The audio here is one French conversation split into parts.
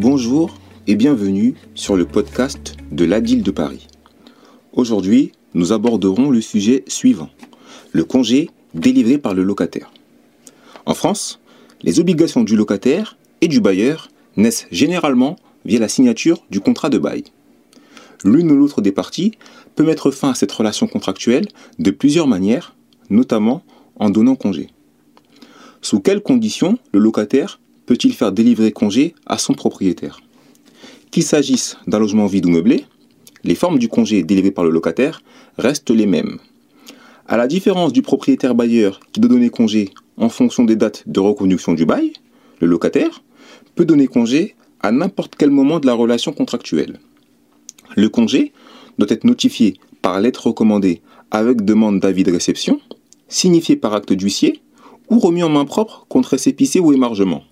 Bonjour et bienvenue sur le podcast de l'ADIL de Paris. Aujourd'hui, nous aborderons le sujet suivant, le congé délivré par le locataire. En France, les obligations du locataire et du bailleur naissent généralement via la signature du contrat de bail. L'une ou l'autre des parties peut mettre fin à cette relation contractuelle de plusieurs manières, notamment en donnant congé. Sous quelles conditions le locataire peut-il faire délivrer congé à son propriétaire? Qu'il s'agisse d'un logement vide ou meublé, les formes du congé délivré par le locataire restent les mêmes. À la différence du propriétaire bailleur qui doit donner congé en fonction des dates de reconduction du bail, le locataire peut donner congé à n'importe quel moment de la relation contractuelle. Le congé doit être notifié par lettre recommandée avec demande d'avis de réception, signifié par acte d'huissier ou remis en main propre contre récépissé ou émargement.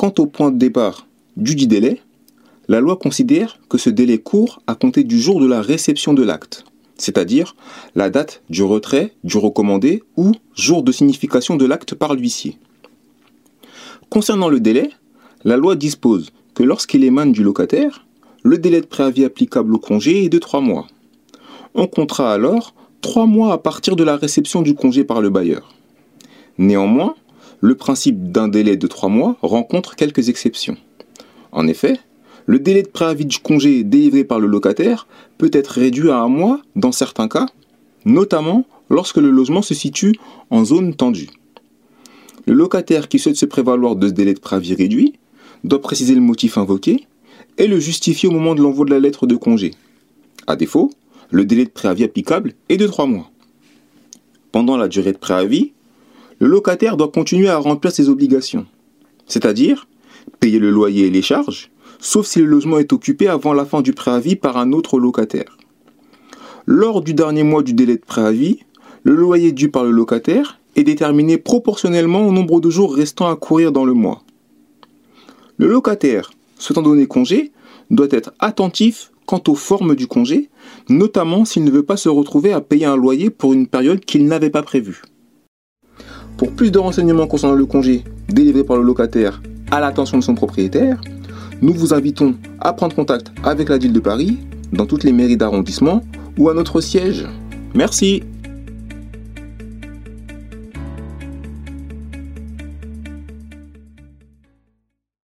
Quant au point de départ du dit délai, la loi considère que ce délai court à compter du jour de la réception de l'acte, c'est-à-dire la date du retrait du recommandé ou jour de signification de l'acte par l'huissier. Concernant le délai, la loi dispose que lorsqu'il émane du locataire, le délai de préavis applicable au congé est de 3 mois. On comptera alors 3 mois à partir de la réception du congé par le bailleur. Néanmoins, le principe d'un délai de 3 mois rencontre quelques exceptions. En effet, le délai de préavis du congé délivré par le locataire peut être réduit à un mois dans certains cas, notamment lorsque le logement se situe en zone tendue. Le locataire qui souhaite se prévaloir de ce délai de préavis réduit doit préciser le motif invoqué et le justifier au moment de l'envoi de la lettre de congé. A défaut, le délai de préavis applicable est de 3 mois. Pendant la durée de préavis, le locataire doit continuer à remplir ses obligations, c'est-à-dire payer le loyer et les charges, sauf si le logement est occupé avant la fin du préavis par un autre locataire. Lors du dernier mois du délai de préavis, le loyer dû par le locataire est déterminé proportionnellement au nombre de jours restant à courir dans le mois. Le locataire souhaitant donner congé doit être attentif quant aux formes du congé, notamment s'il ne veut pas se retrouver à payer un loyer pour une période qu'il n'avait pas prévue. Pour plus de renseignements concernant le congé délivré par le locataire à l'attention de son propriétaire, nous vous invitons à prendre contact avec la ville de Paris, dans toutes les mairies d'arrondissement ou à notre siège. Merci